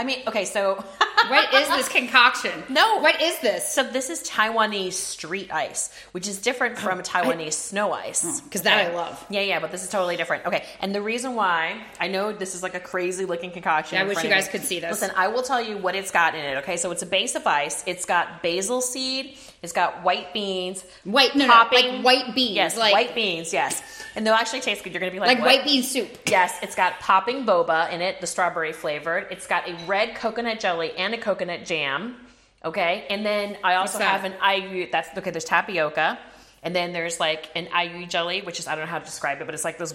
I mean, okay, so what is this concoction? No. What is this? so this is Taiwanese street ice, which is different from oh, Taiwanese snow ice. Oh, 'cause that I love. Yeah, yeah, but this is totally different. Okay, and the reason why I know this is like a crazy looking concoction. Yeah, I wish you guys could see this. Listen, I will tell you what it's got in it. Okay, so it's a base of ice. It's got basil seed. It's got white beans. White- no, no, like white beans, Yes, like- white beans. Yes, and they'll actually taste good. You're gonna be like, Like what? white bean soup. Yes, it's got popping boba in it, the strawberry flavored. It's got a red coconut jelly and a coconut jam. Okay, and then I also have an aiyu. That's okay. There's tapioca, and then there's like an aiyu jelly, which is I don't know how to describe it, but it's like this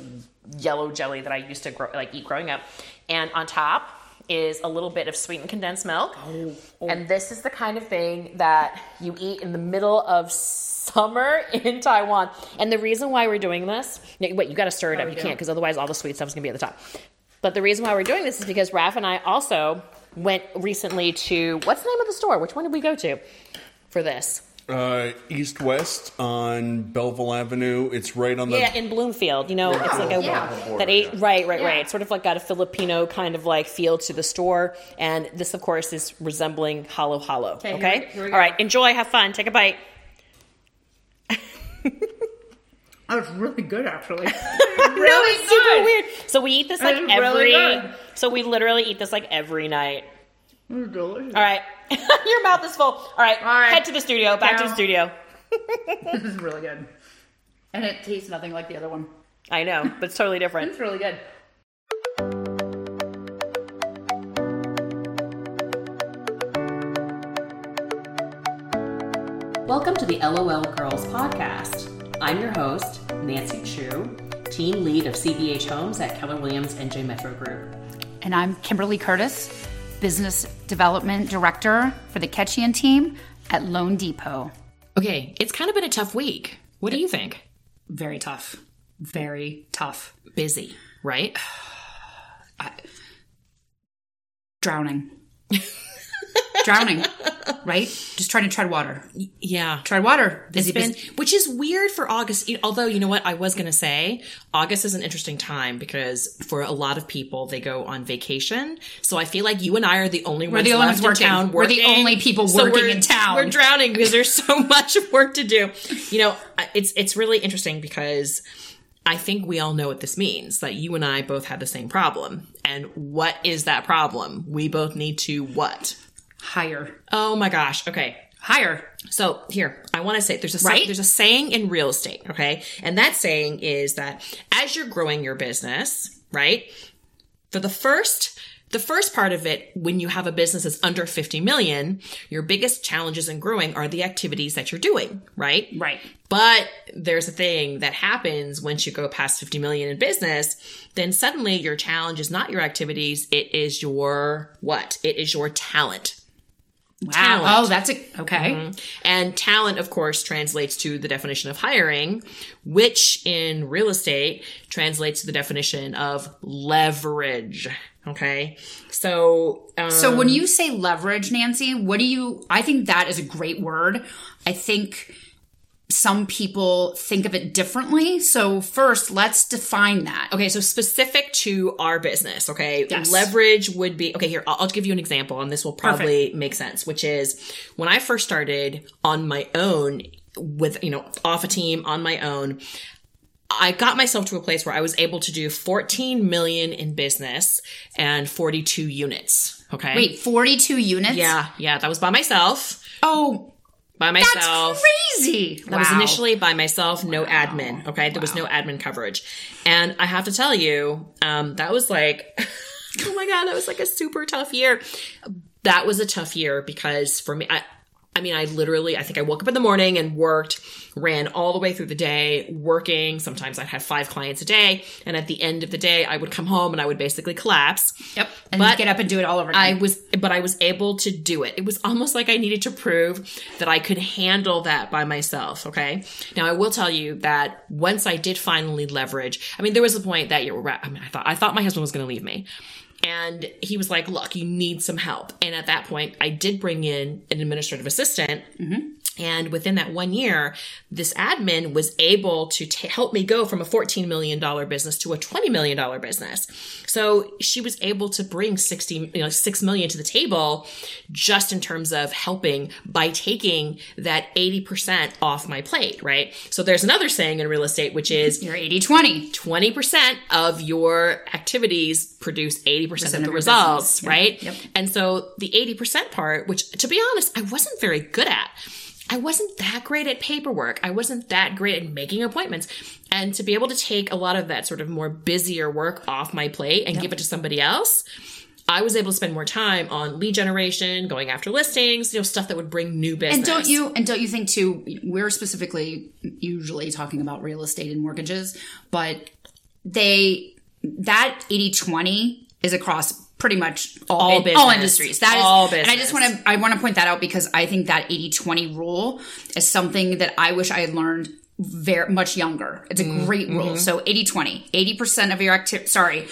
yellow jelly that I used to grow, like eat growing up. And on top is a little bit of sweetened condensed milk. Oh, And this is the kind of thing that you eat in the middle of summer in Taiwan. And the reason why we're doing this, wait, you got to stir it up. You do? can't because otherwise all the sweet stuff's gonna be at the top. But the reason why we're doing this is because Raf and I also went recently to what's the name of the store? Which one did we go to for this? Uh, East West on Belleville Avenue. It's right on the. Yeah, in Bloomfield. You know, it's like a Yeah. that eight right, right, Yeah. right. It's sort of like got a Filipino kind of like feel to the store, and this, of course, is resembling Halo-Halo. Okay, Okay, here we- here we all Enjoy, have fun, take a bite. That was really good, actually. really really super good. weird. So we eat this like It's really every. good. So we literally eat this like every night. It's delicious. All right, your mouth is full. All right, All right. head to the studio. Back to the studio. This is really good. And it tastes nothing like the other one. I know, but it's totally different. It's really good. Welcome to the LOL Girls podcast. I'm your host, Nancy Chu, team lead of CBH Homes at Keller Williams and J Metro Group. And I'm Kimberly Curtis, Business Development Director for the Ketchian team at Loan Depot. Okay, it's kind of been a tough week. What do you think? Very tough. Very tough. Busy, right? Drowning. Drowning. Right? Just trying to tread water. Yeah. Tread water. Busy, been, busy. which is weird for August. Although, you know what? I was going to say August is an interesting time because for a lot of people, they go on vacation. So I feel like you and I are the only ones the only left ones in working. town We're the only people So working we're- in town. We're drowning because there's so much work to do. You know, it's, it's really interesting because I think we all know what this means that you and I both have the same problem. And what is that problem? We both need to what? Hire. Oh my gosh. Okay. Hire. So here, I want to say there's a Right? there's a saying in real estate, okay? And that saying is that as you're growing your business, right? For the first the first part of it, when you have a business that's under 50 million, your biggest challenges in growing are the activities that you're doing, right? Right. But there's a thing that happens once you go past 50 million in business, then suddenly your challenge is not your activities, it is your what? It is your talent. Wow. Talent. Oh, that's a okay. And talent, of course, translates to the definition of hiring, which in real estate translates to the definition of leverage. Okay. So, um, So when you say leverage, Nancy, what do you I think that is a great word. I think some people think of it differently. So first, let's define that. Okay, so specific to our business, okay? Yes. Leverage would be okay. Here, I'll, I'll give you an example, and this will probably make sense. Which is when I first started on my own with you know off a team on my own. I got myself to a place where I was able to do 14 million in business and 42 units. Okay. Wait, 42 units? Yeah, yeah, that was by myself. Oh, By that's myself. crazy. That was initially by myself, no admin. Okay, there was no admin coverage, and I have to tell you, um, that was like, oh my god, that was like a super tough year. That was a tough year because for me, I, I mean, I literally, I think I woke up in the morning and worked, ran all the way through the day, working. Sometimes I'd have five clients a day, and at the end of the day, I would come home and I would basically collapse. Yep. And But get up and do it all over again. I was, but I was able to do it. It was almost like I needed to prove that I could handle that by myself. Okay. Now I will tell you that once I did finally leverage, I mean, there was a point that you're, I mean, I thought, I thought my husband was going to leave me. And he was like, look, you need some help. And at that point, I did bring in an administrative assistant mm-hmm. And within that one year, this admin was able to ta help me go from a $14 million business to a $20 million business. So she was able to bring 60, you know, 6 million to the table just in terms of helping by taking that 80% off my plate, right? So there's another saying in real estate, which is You're 80 20. 20% of your activities produce 80% of the results, business. Yep. right? Yep. And so the 80% part, which to be honest, I wasn't very good at. I wasn't that great at paperwork. I wasn't that great at making appointments. And to be able to take a lot of that sort of more busier work off my plate and give it to somebody else, I was able to spend more time on lead generation, going after listings, you know, stuff that would bring new business. And don't you and don't you think too? We're specifically usually talking about real estate and mortgages, but they that 80-20 is across pretty much all, All all industries. That is, All and I just want to I want to point that out because I think that 80-20 rule is something that I wish I had learned very much younger. It's a Mm-hmm. great rule. So 80-20, 80% of your activity. Sorry.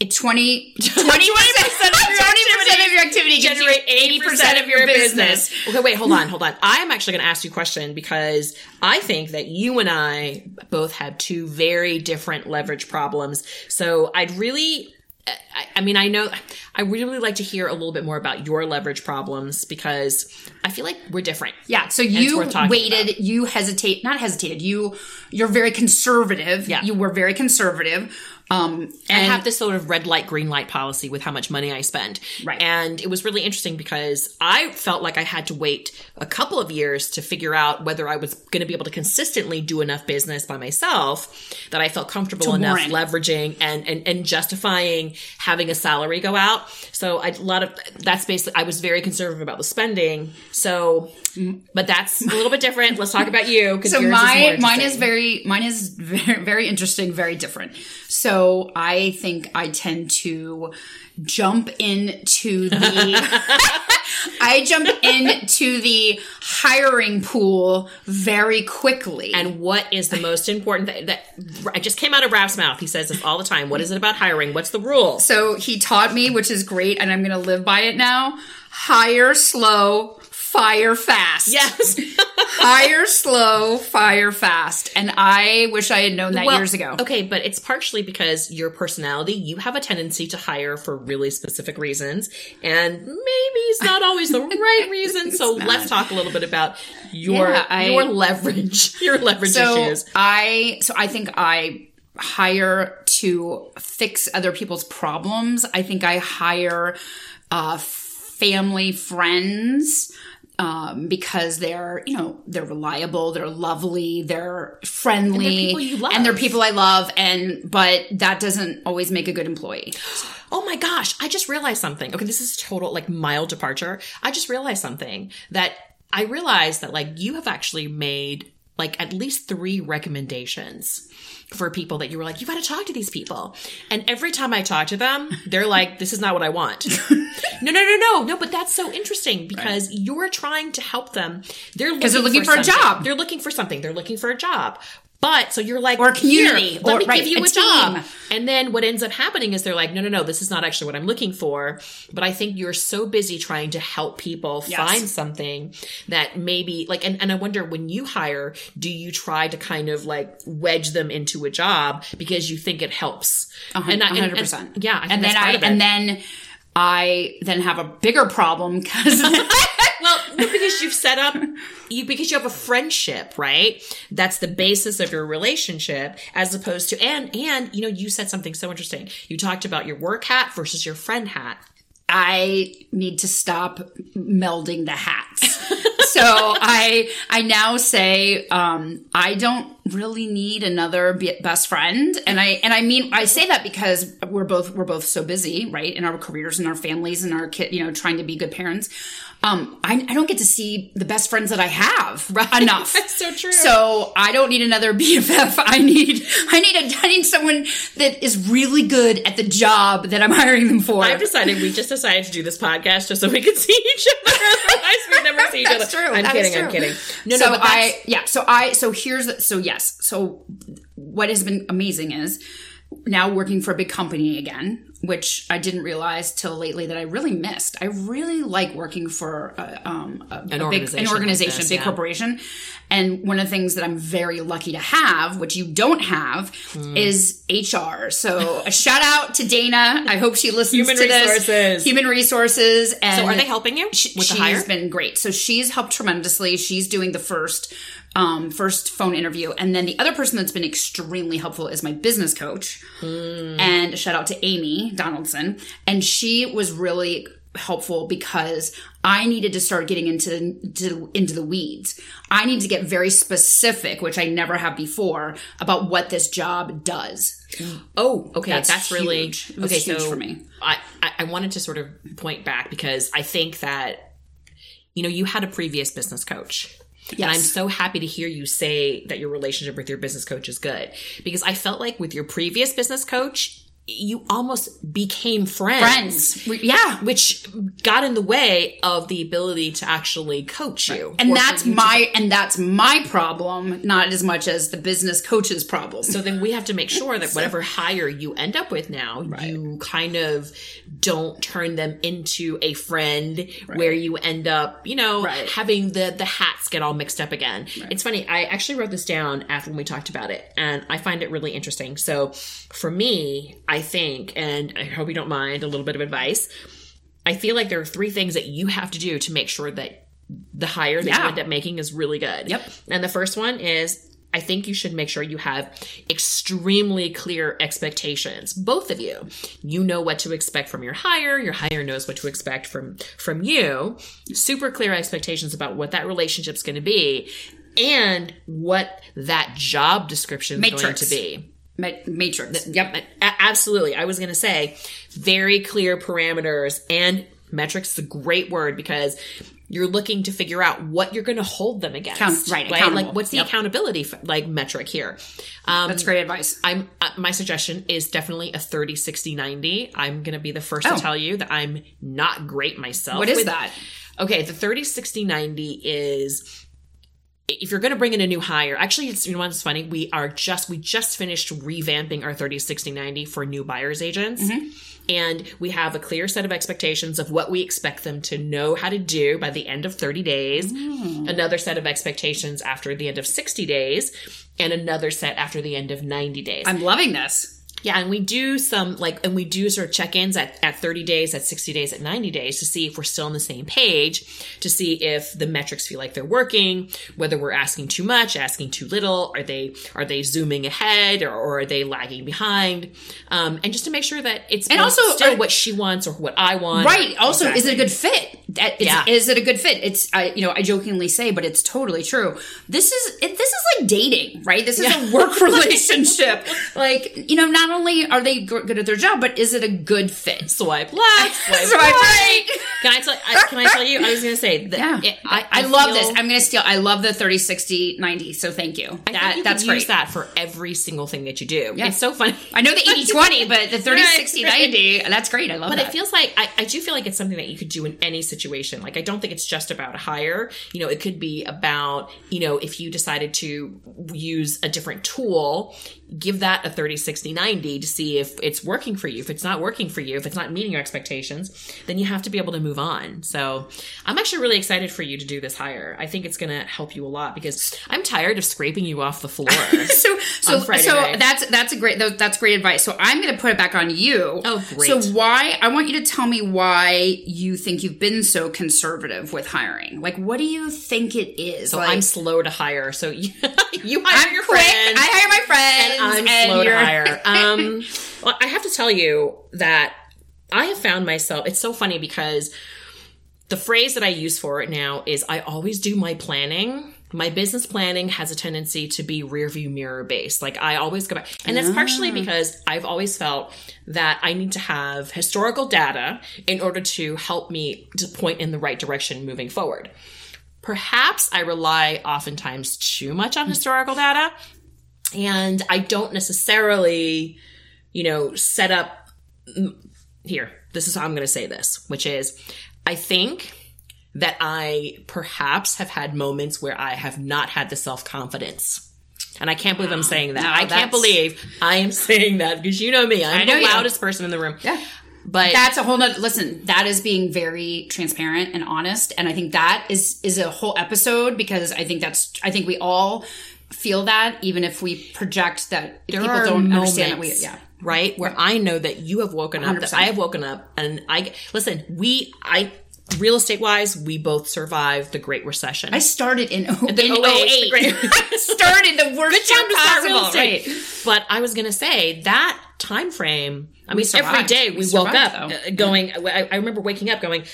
It 20, 20% of your, 20% of your activity generate 80% of your business. Okay, wait, hold on, hold on. I'm actually going to ask you a question because I think that you and I both have two very different leverage problems. So I'd really I, I mean, I know I really like to hear a little bit more about your leverage problems because I feel like we're different. Yeah, so you waited, about. you hesitate, not hesitated. You you're very conservative. Yeah. You were very conservative. Um I have this sort of red light, green light policy with how much money I spend. Right. And it was really interesting because I felt like I had to wait a couple of years to figure out whether I was going to be able to consistently do enough business by myself that I felt comfortable enough warrant. leveraging and, and, and justifying having a salary go out. So I, a lot of that's basically, I was very conservative about the spending. So, but that's a little bit different. Let's talk about you. so yours is my more mine is very mine is very, very interesting, very different. So I think I tend to jump into the I jump into the hiring pool very quickly. And what is the most important thing that I just came out of Ralph's mouth? He says this all the time. What is it about hiring? What's the rule? So he taught me, which is great, and I'm going to live by it now. Hire slow, fire fast. Yes. Hire slow, fire fast. And I wish I had known that Well, years ago. Okay, but it's partially because your personality, you have a tendency to hire for really specific reasons, and maybe it's not always the right reason. So let's talk a little bit about your Yeah, I- your leverage, your leverage So issues. I, so I think I hire to fix other people's problems. I think I hire, uh, family friends. Um, because they're, you know, they're reliable, they're lovely, they're friendly, you love. and they're people I love, and but that doesn't always make a good employee. Oh my gosh, I just realized something. Okay, this is total like mild departure. I just realized something that I realized that like you have actually made like at least three recommendations for people that you were like, you got to talk to these people. And every time I talk to them, they're like, this is not what I want. no, no, no, no, no. But that's so interesting because you're trying to help them. They're looking, they're looking for a job. They're looking for something. They're looking for a job. But so you're like, Or community, "Here, let or- me right, give you a a, job. And then what ends up happening is they're like, no, no, no, this is not actually what I'm looking for. But I think you're so busy trying to help people Yes. find something that maybe like, and, and I wonder when you hire, do you try to kind of like wedge them into a job because you think it helps? And I- hundred and- percent. Yeah. And then I and then I then have a bigger problem because well, because you've set up you because you have a friendship, right? That's the basis of your relationship, as opposed to and and you know you said something so interesting. You talked about your work hat versus your friend hat. I need to stop melding the hats. so I I now say um, I don't really need another be- best friend, and I and I mean I say that because we're both we're both so busy, right, in our careers and our families and our kid, you know, trying to be good parents. Um, I, I don't get to see the best friends that I have enough. That's so true. So I don't need another BFF. I need I need a I need someone that is really good at the job that I'm hiring them for. I've decided we just decided to do this podcast just so we could see each other. Otherwise, we'd never see each other. That's true. I'm That kidding. I'm kidding. No, so no, but I yeah. So I so here's the, so yes. So what has been amazing is now working for a big company again. Which I didn't realize till lately that I really missed. I really like working for a, um, a, a big, organization an like organization, this, big yeah. corporation. And one of the things that I'm very lucky to have, which you don't have, Hmm. is HR. So a shout out to Dana. I hope she listens Human to this. resources. Human resources. And So are they helping you she- the she's hire? been great. So she's helped tremendously. She's doing the first um first phone interview and then the other person that's been extremely helpful is my business coach Hmm. and shout out to amy donaldson and she was really helpful because i needed to start getting into to, into the weeds i need to get very specific which i never have before about what this job does Oh, okay. That's That's, really huge. Was okay. huge so for me. I I wanted to sort of point back because I think that you know you had a previous business coach. And I'm so happy to hear you say that your relationship with your business coach is good because I felt like with your previous business coach, you almost became friends. friends yeah Which got in the way of the ability to actually coach you. and that's you to my and that's my problem not as much as the business coach's problem So then we have to make sure that whatever hire you end up with now, you kind of don't turn them into a friend where you end up, you know, Right. having the the hats get all mixed up again. It's funny. I actually wrote this down after when we talked about it, and I find it really interesting. So for me, I think, and I hope you don't mind a little bit of advice. I feel like there are three things that you have to do to make sure that the hire that you end up making is really good. Yep. And the first one is I think you should make sure you have extremely clear expectations. Both of you. You know what to expect from your hire, your hire knows what to expect from from you. Super clear expectations about what that relationship's going to be and what that job description is going to be. Ma- matrix yep absolutely. I was going to say very clear parameters and metrics is a great word because you're looking to figure out what you're going to hold them against. Count- right, accountable. Like what's the Yep. accountability f- like metric here? Um, that's great advice I'm uh, my suggestion is definitely a 30 60 90. I'm going to be the first Oh. to tell you that I'm not great myself. what is with- that Okay, the 30 60 90 is if you're going to bring in a new hire, actually, it's, you know what's funny? We are just, we just finished revamping our 30, 60, 90 for new buyer's agents. Mm-hmm. And we have a clear set of expectations of what we expect them to know how to do by the end of 30 days, mm. another set of expectations after the end of 60 days, and another set after the end of 90 days. i'm loving this Yeah, and we do some like, and we do sort of check-ins at, at 30 days, at 60 days, at 90 days to see if we're still on the same page, to see if the metrics feel like they're working, whether we're asking too much, asking too little, are they, are they zooming ahead or, or are they lagging behind? Um, and just to make sure that it's And also, still are- what she wants or what I want. right also is it a good fit? That- is, Yeah. is it a good fit? It's I, you know i jokingly say but it's totally true. This is it, this is like dating right? This is a work relationship. Like you know not only are they good at their job but is it a good fit Swipe left, swipe, Swipe right. Can I tell, I, can I tell you, I was going to say that yeah it- I, I, love feel- this i'm gonna steal i love the 30 60 90 so thank you I that think you that's great use that for every single thing that you do. Yeah. It's so funny. I know the 80 20, but the 30 Right, 60 right. 90, that's great. I love it. But that. it feels like I, I do feel like it's something that you could do in any situation. Like I don't think it's just about hire. You know, it could be about, you know, if you decided to use a different tool, give that a 30, 60, 90 to see if it's working for you. If it's not working for you, if it's not meeting your expectations, then you have to be able to move on. So I'm actually really excited for you to do this hire. I think it's going to help you a lot because I'm tired of scraping you off the floor. so so so night. that's that's a great that's great advice. So I'm going to put it back on you. Oh, great. So why I want you to tell me why you think you've been so conservative with hiring. Like what do you think it is? So like, I'm slow to hire. So you, you hire I'm your quick. friends. I hire my friends and I'm slow to hire. Um, well, I have to tell you that I have found myself. It's so funny because the phrase that I use for it now is I always do my planning. My business planning has a tendency to be rear view mirror based. Like I always go back. And that's partially because I've always felt that I need to have historical data in order to help me to point in the right direction moving forward. Perhaps I rely oftentimes too much on historical data and I don't necessarily, you know, set up here. This is how I'm going to say this, which is I think that I perhaps have had moments where I have not had the self confidence And I can't believe I'm saying that. No, I can't believe I am saying that because you know me. I'm know the you. loudest person in the room. Yeah. But That's a whole nother listen, that is being very transparent and honest. And I think that is is a whole episode because I think that's I think we all feel that even if we project that there people don't moments, understand that we yeah. right where I know that you have woken up, that 100%. I have woken up, and I listen. We, I, real estate wise, we both survived the Great Recession. I started in, o- in 08. 08, the great- I started the worst time to start real estate. right. But I was going to say that time frame. I mean, every survived. day we, We woke survived, up though. uh, going. I, I remember waking up going.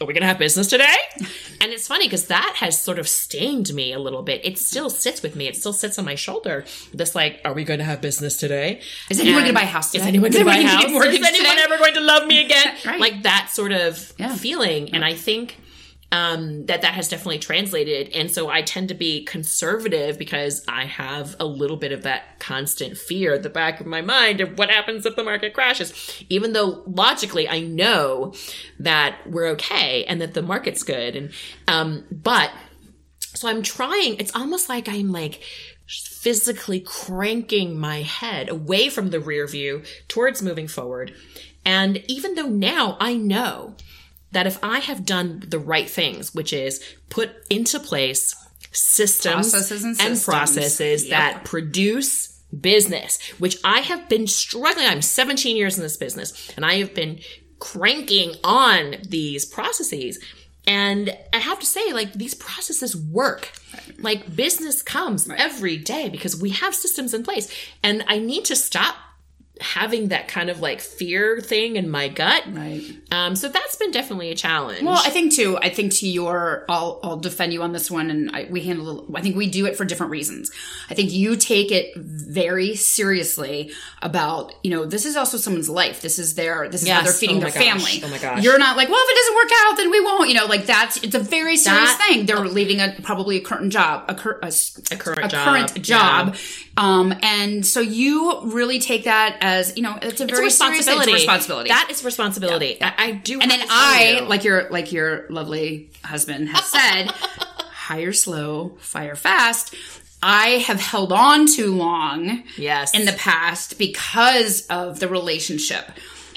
Are we going to have business today? And it's funny because that has sort of stained me a little bit. It still sits with me. It still sits on my shoulder. This like, are we going to have business today? Is anyone going to buy a house Today? Is anyone going to buy a house? gonna get mortgage Is anyone today? ever going to love me again? Right. Like that sort of Yeah. feeling. And I think um, that that has definitely translated. And so I tend to be conservative because I have a little bit of that constant fear at the back of my mind of what happens if the market crashes. Even though logically I know that we're okay and that the market's good. And, um, but so I'm trying, it's almost like I'm like, physically cranking my head away from the rear view towards moving forward. And even though now I know that if I have done the right things, which is put into place systems Processes and and systems. processes Yep. that produce business, which I have been struggling. I'm 17 years in this business and I have been cranking on these processes. And I have to say, like, these processes work. Like, business comes every day because we have systems in place. And I need to stop having that kind of like fear thing in my gut. Right. Um, so that's been definitely a challenge. Well, I think too. I think to your, I'll I'll defend you on this one, and I, we handle. I think we do it for different reasons. I think you take it very seriously about you know this is also someone's life. This is their this is how they're feeding Oh their gosh. family. Oh my gosh. You're not like well if it doesn't work out then we won't. You know like that's it's a very serious That- thing. They're leaving a probably a current job a, cur, a, A current a job, current job. Um, and so you really take that as you know it's a it's a very serious responsibility. Responsibility. That is responsibility. I, I do. And then I, you. like your like your lovely husband has said, hire slow, fire fast. I have held on too long Yes. in the past because of the relationship.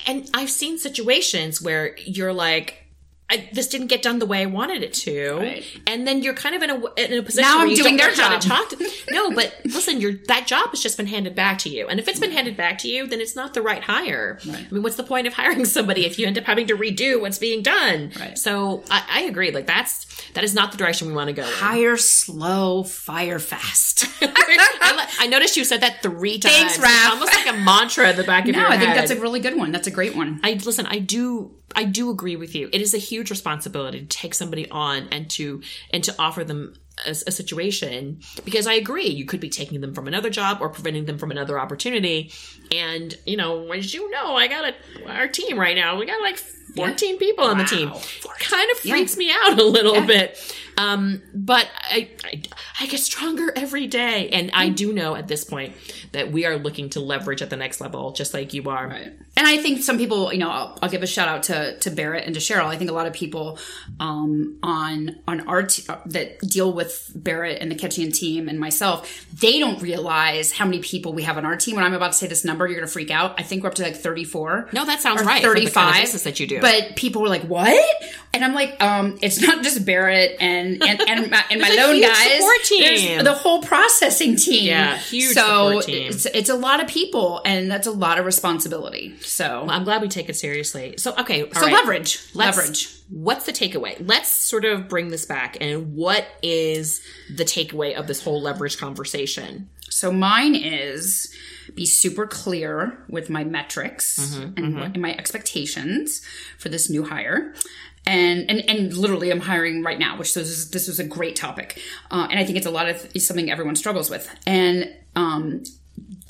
and I've seen situations where you're like, I, this didn't get done the way I wanted it to, Right. and then you're kind of in a in a position Now where I'm doing their how to job. talk to. No, but listen, your that job has just been handed back to you, and if it's been handed back to you, then it's not the right hire. I mean, what's the point of hiring somebody if you end up having to redo what's being done? Right. So I, I agree. Like that's that is not the direction we want to go. in. Hire slow, fire fast. I, I noticed you said that three times. Thanks, It's almost like a mantra at the back of no, your I think that's a really good one. That's a great one. I listen. I do. I do agree with you. It is a huge responsibility to take somebody on and to and to offer them a, a situation because I agree. You could be taking them from another job or preventing them from another opportunity. And you know, as you know, I got a our team right now. We got like fourteen people on the team. Wow. Kind of freaks me out a little bit. Um, but I, I I get stronger every day, and I do know at this point that we are looking to leverage at the next level, just like you are. And I think some people, you know, I'll, I'll give a shout out to to Barrett and to Cheryl. I think a lot of people um, on on our t- uh, that deal with Barrett and the Ketchian team and myself, they don't realize how many people we have on our team. When I'm about to say this number, you're going to freak out. I think we're up to like 34. No, that sounds right for the kind of 35 that you do. But people were like, "What?" And I'm like, um, "It's not just Barrett and and and my, and my loan guys. the whole processing team. Yeah, huge So team. it's it's a lot of people, and that's a lot of responsibility. So I'm glad we take it seriously. So, okay. so right. leverage, Let's- leverage. What's the takeaway? Let's sort of bring this back. And what is the takeaway of this whole leverage conversation? So mine is be super clear with my metrics Mm-hmm, and, what- and my expectations for this new hire. And, and and literally, I'm hiring right now, which this is this was a great topic, uh, and I think it's a lot of it's something everyone struggles with. And um,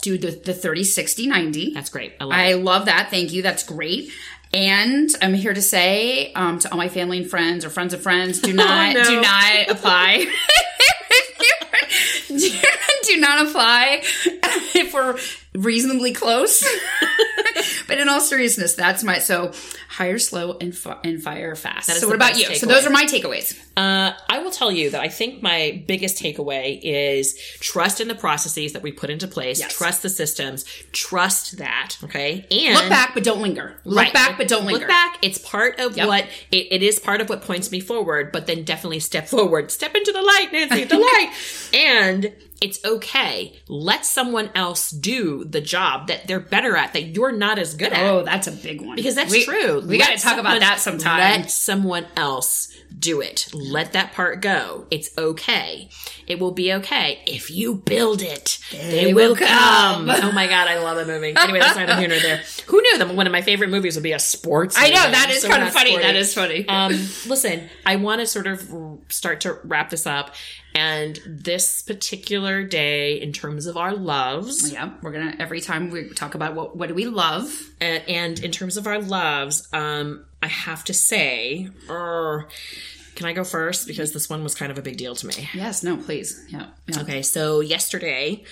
do the the 30, 60, 90. That's great. I love I love that. Thank you. That's great. And I'm here to say um, to all my family and friends or friends of friends, do not Oh, no. do not apply. do, do not apply if we're reasonably close. but in all seriousness, that's my so hire slow and and fire fast. So what about you? So those are my takeaways. Uh, I will tell you that I think my biggest takeaway is trust in the processes that we put into place. Trust the systems. Trust that. Okay. And Look back, but don't linger. Look Right. back, but don't linger. Look back. It's part of Yep. what it, it is part of what points me forward, but then definitely step forward. Step into the light, Nancy, the light. And it's okay. Let someone else do the job that they're better at that you're not as good at. Oh, that's a big one. Because that's we, true. We got to talk about that sometime. Let someone else do it. Let that part go. It's okay. It will be okay. If you build it, they, will will come. come. Oh my god, I love that movie. Anyway, that's neither here nor there. Who knew that one of my favorite movies would be a sports? I know movie? that is So kind of funny. sporty. That is funny. Um, listen, I want to sort of start to wrap this up. And this particular day, in terms of our loves, yeah, we're gonna every time we talk about what what do we love. and, and in terms of our loves, um, I have to say, er, can I go first because this one was kind of a big deal to me. Yes, no, please. Yeah. yeah. Okay, so yesterday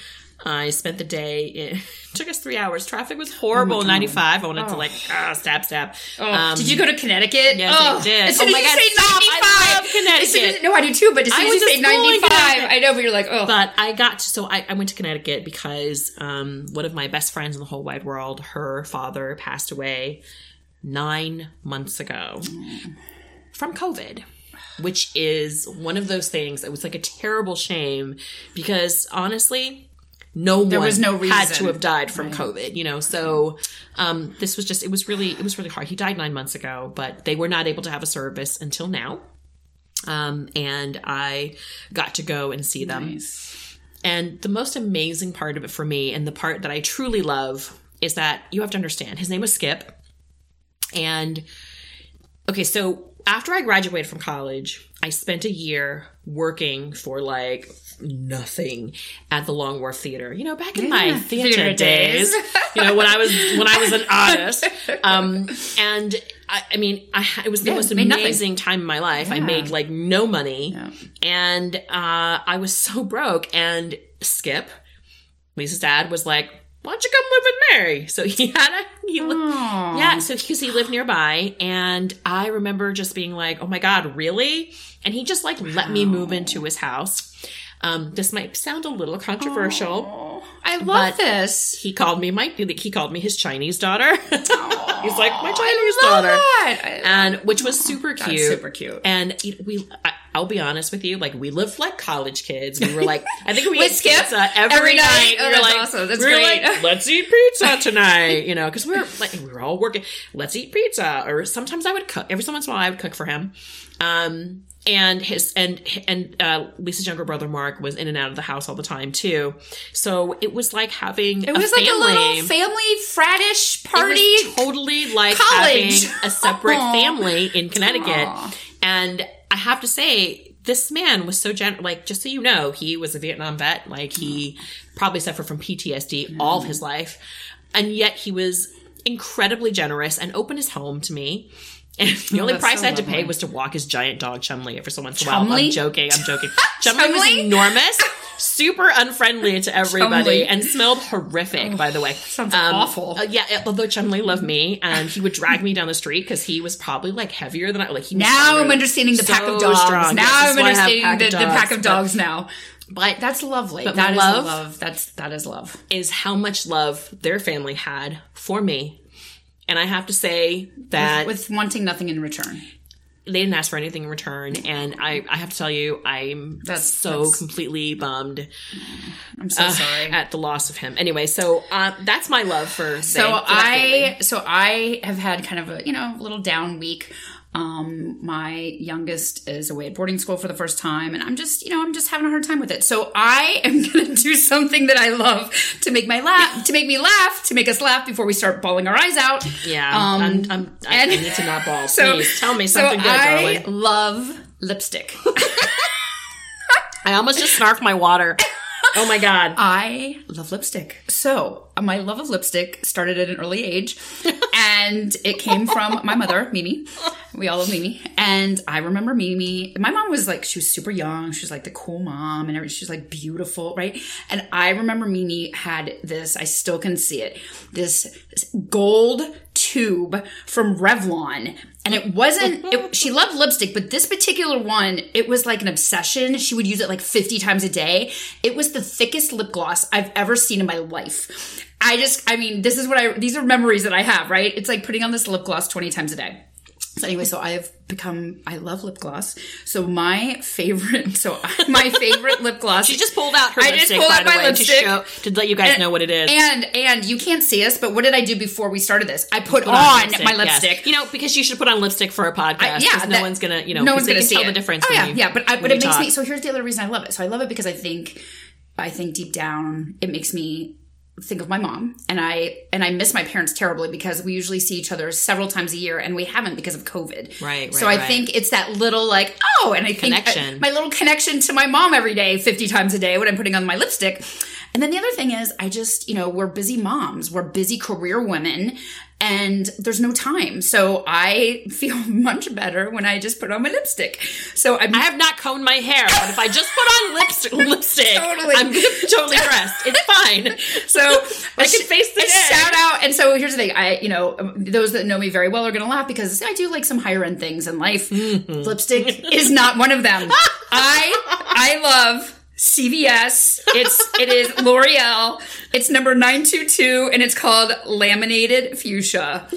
I spent the day. It took us three hours. Traffic was horrible. Ninety five. I wanted to like ah, stab, stab. Um, did you go to Connecticut? yes, I did. As soon Oh as my you God, say 95. love Connecticut. As no, I do too, but as soon I as you say in 95, I know, but you're like, oh. But I got to, so I, I went to Connecticut because um, one of my best friends in the whole wide world, her father passed away nine months ago from COVID, which is one of those things It was like a terrible shame because honestly, no one was no reason. had to have died from COVID, you know. So um, this was just it was really it was really hard. He died nine months ago, but they were not able to have a service until now. Um, and I got to go and see them. And the most amazing part of it for me, and the part that I truly love, is that you have to understand his name was Skip. And okay, so after I graduated from college, I spent a year working for like nothing at the Long Wharf Theater. You know, back in my theater, theater days, days. you know, when I was when I was an artist. Um, and I, I mean, I, it was the Yeah, most made nothing. amazing time in my life. I made like no money, and uh, I was so broke. And Skip, Lisa's dad, was like, "Why don't you come live with Mary?" So he had a he, li- yeah. So because he lived nearby, and I remember just being like, "Oh my god, really?" And he just like let me move into his house. Um, this might sound a little controversial. I love this. He called me my he called me his Chinese daughter. He's like my Chinese daughter and which was super cute. super cute. And we, I, I'll be honest with you, like we lived like college kids. We were like, I think we ate Skip? pizza every, Every night. night? We Oh, were that's like, awesome. That's we were great. like, let's eat pizza tonight, you know, because we were like we were all working. Let's eat pizza, or sometimes I would cook. Every once in a while, I would cook for him. Um, and his and and uh, Lisa's younger brother Mark was in and out of the house all the time too. So it was like having It was a like family. a little family fratish party. It was totally like College. having a separate family in Connecticut. Aw. And I have to say, this man was so gen like just so you know, he was a Vietnam vet. Like he probably suffered from PTSD all of his life. And yet he was incredibly generous and opened his home to me. And the only Oh, that's price so I had to pay was to walk his giant dog Chumley every so once in a while. Chumley? I'm joking. I'm joking. Chumley was enormous, super unfriendly to everybody, and smelled horrific. by the way, Sounds awful. uh, yeah, although Chumley loved me, and he would drag me down the street because he was probably like heavier than I. Like he Now so- I'm understanding the pack of dogs. strong. Now Yes, I'm that's why I have understanding the, the pack of but- dogs now. But That's lovely. But That is love- love. That's that is love. is how much love their family had for me, and I have to say that With wanting nothing in return. They didn't ask for anything in return, and I, I have to tell you, I'm That's- so that's- completely bummed I'm so sorry. at the loss of him. Anyway, so uh, that's my love for so they- for. I so I have had kind of a you know little down week. Um, my youngest is away at boarding school for the first time, and I'm just you know I'm just having a hard time with it. So I am going to do something that I love to make my laugh, to make me laugh, to make us laugh before we start bawling our eyes out. Yeah, Um, I'm, I'm, I and- need to not bawl. So Please tell me something so good, I darling. love lipstick. I almost just snarfed my water. Oh my god. I love lipstick. So uh, my love of lipstick started at an early age, and it came from my mother, Mimi. We all love Mimi, and I remember Mimi. My mom was like, she was super young. She was like the cool mom, and everything. She was like beautiful, right? And I remember Mimi had this. I still can see it. This gold tube from Revlon. And it wasn't, it, she loved lipstick, but this particular one, it was like an obsession. She would use it like 50 times a day. It was the thickest lip gloss I've ever seen in my life. I just, I mean, this is what I, these are memories that I have, right? It's like putting on this lip gloss 20 times a day. So anyway, so I have become, I love lip gloss. So my favorite, so my favorite lip gloss. She just pulled out her I just pulled out my way, lipstick. to show to let you guys know what it is. And and you can't see us, but what did I do before we started this? I put, Put on, my yes. lipstick. You know, because you should put on lipstick for a podcast. I- 'cause no one's gonna, you know, no one's gonna see tell it. the difference. Oh yeah, you- yeah. But I, but it makes talk. me. So here's the other reason I love it. So I love it because I think, I think deep down it makes me think of my mom and I and I miss my parents terribly because we usually see each other several times a year and we haven't because of COVID. Right, So I right. think it's that little like oh, and I think Connection. uh, my little connection to my mom every day, fifty times a day when I'm putting on my lipstick. And then the other thing is, I just, you know, we're busy moms, we're busy career women, and there's no time. So I feel much better when I just put on my lipstick. So I'm, I have not combed my hair, but if I just put on lips- lipstick, Totally. I'm totally dressed. It's fine. so I can face the day. shout out. And so here's the thing. I, you know, um, those that know me very well are going to laugh because I do like some higher end things in life. Mm-hmm. Lipstick is not one of them. I, I love CVS. It's, it is L'Oreal. It's number 922 and it's called laminated fuchsia.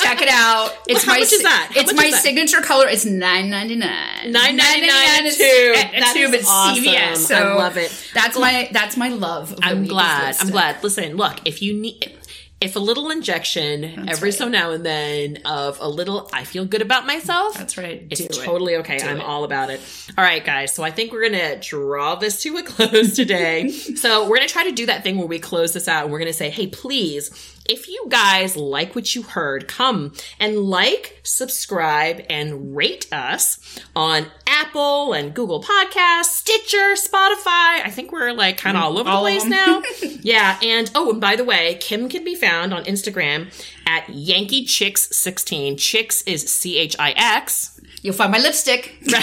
Check it out. It's how my, much is that? How It's my that? signature color. It's 9.99. $9.99 a It's- tube. a- a That tube is at awesome. CVS. So I love it. That's my, that's my love. of I'm glad. I'm glad. Listen, look, if you need if a little injection every so now and then of a little I feel good about myself. That's right. It's Do it. totally okay. I'm all about it. All right, guys. So I think we're going to draw this to a close today. so we're going to try to do that thing where we close this out and we're going to say, hey, please, if you guys like what you heard, come and like, subscribe, and rate us on Apple and Google Podcasts, Stitcher, Spotify. I think we're like kind of mm, all over All the place now. yeah. And oh, and by the way, Kim can be found on Instagram at Yankee Chicks 16. Chicks is C H I X. You'll find my lipstick.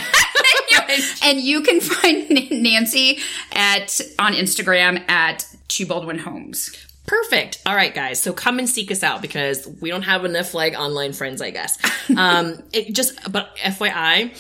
and you can find Nancy at on Instagram at Two Baldwin Homes. Perfect. All right, guys. So come and seek us out because we don't have enough like online friends, I guess. Um, it just, but FYI,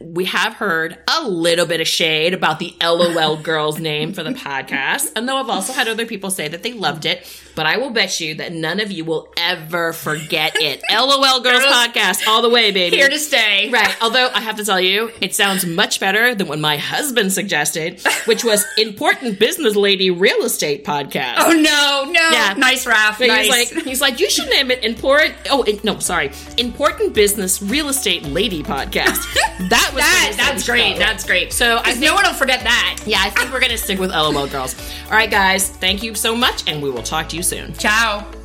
we have heard a little bit of shade about the LOL girls name for the podcast. And though I've also had other people say that they loved it, but I will bet you that none of you will ever forget it. LOL girls podcast all the way, baby. Here to stay. Right. Although I have to tell you, it sounds much better than what my husband suggested, which was important business lady real estate podcast. Oh no, no. Yeah. Nice, Raph. Nice. He's like, he's like, you should name it important. Oh, no, sorry, important business real estate lady podcast. That was that, what he said that's great. That's great. So I think, no one will forget that. yeah, I think we're gonna stick with LOL girls. All right, guys, thank you so much, and we will talk to you soon. Ciao.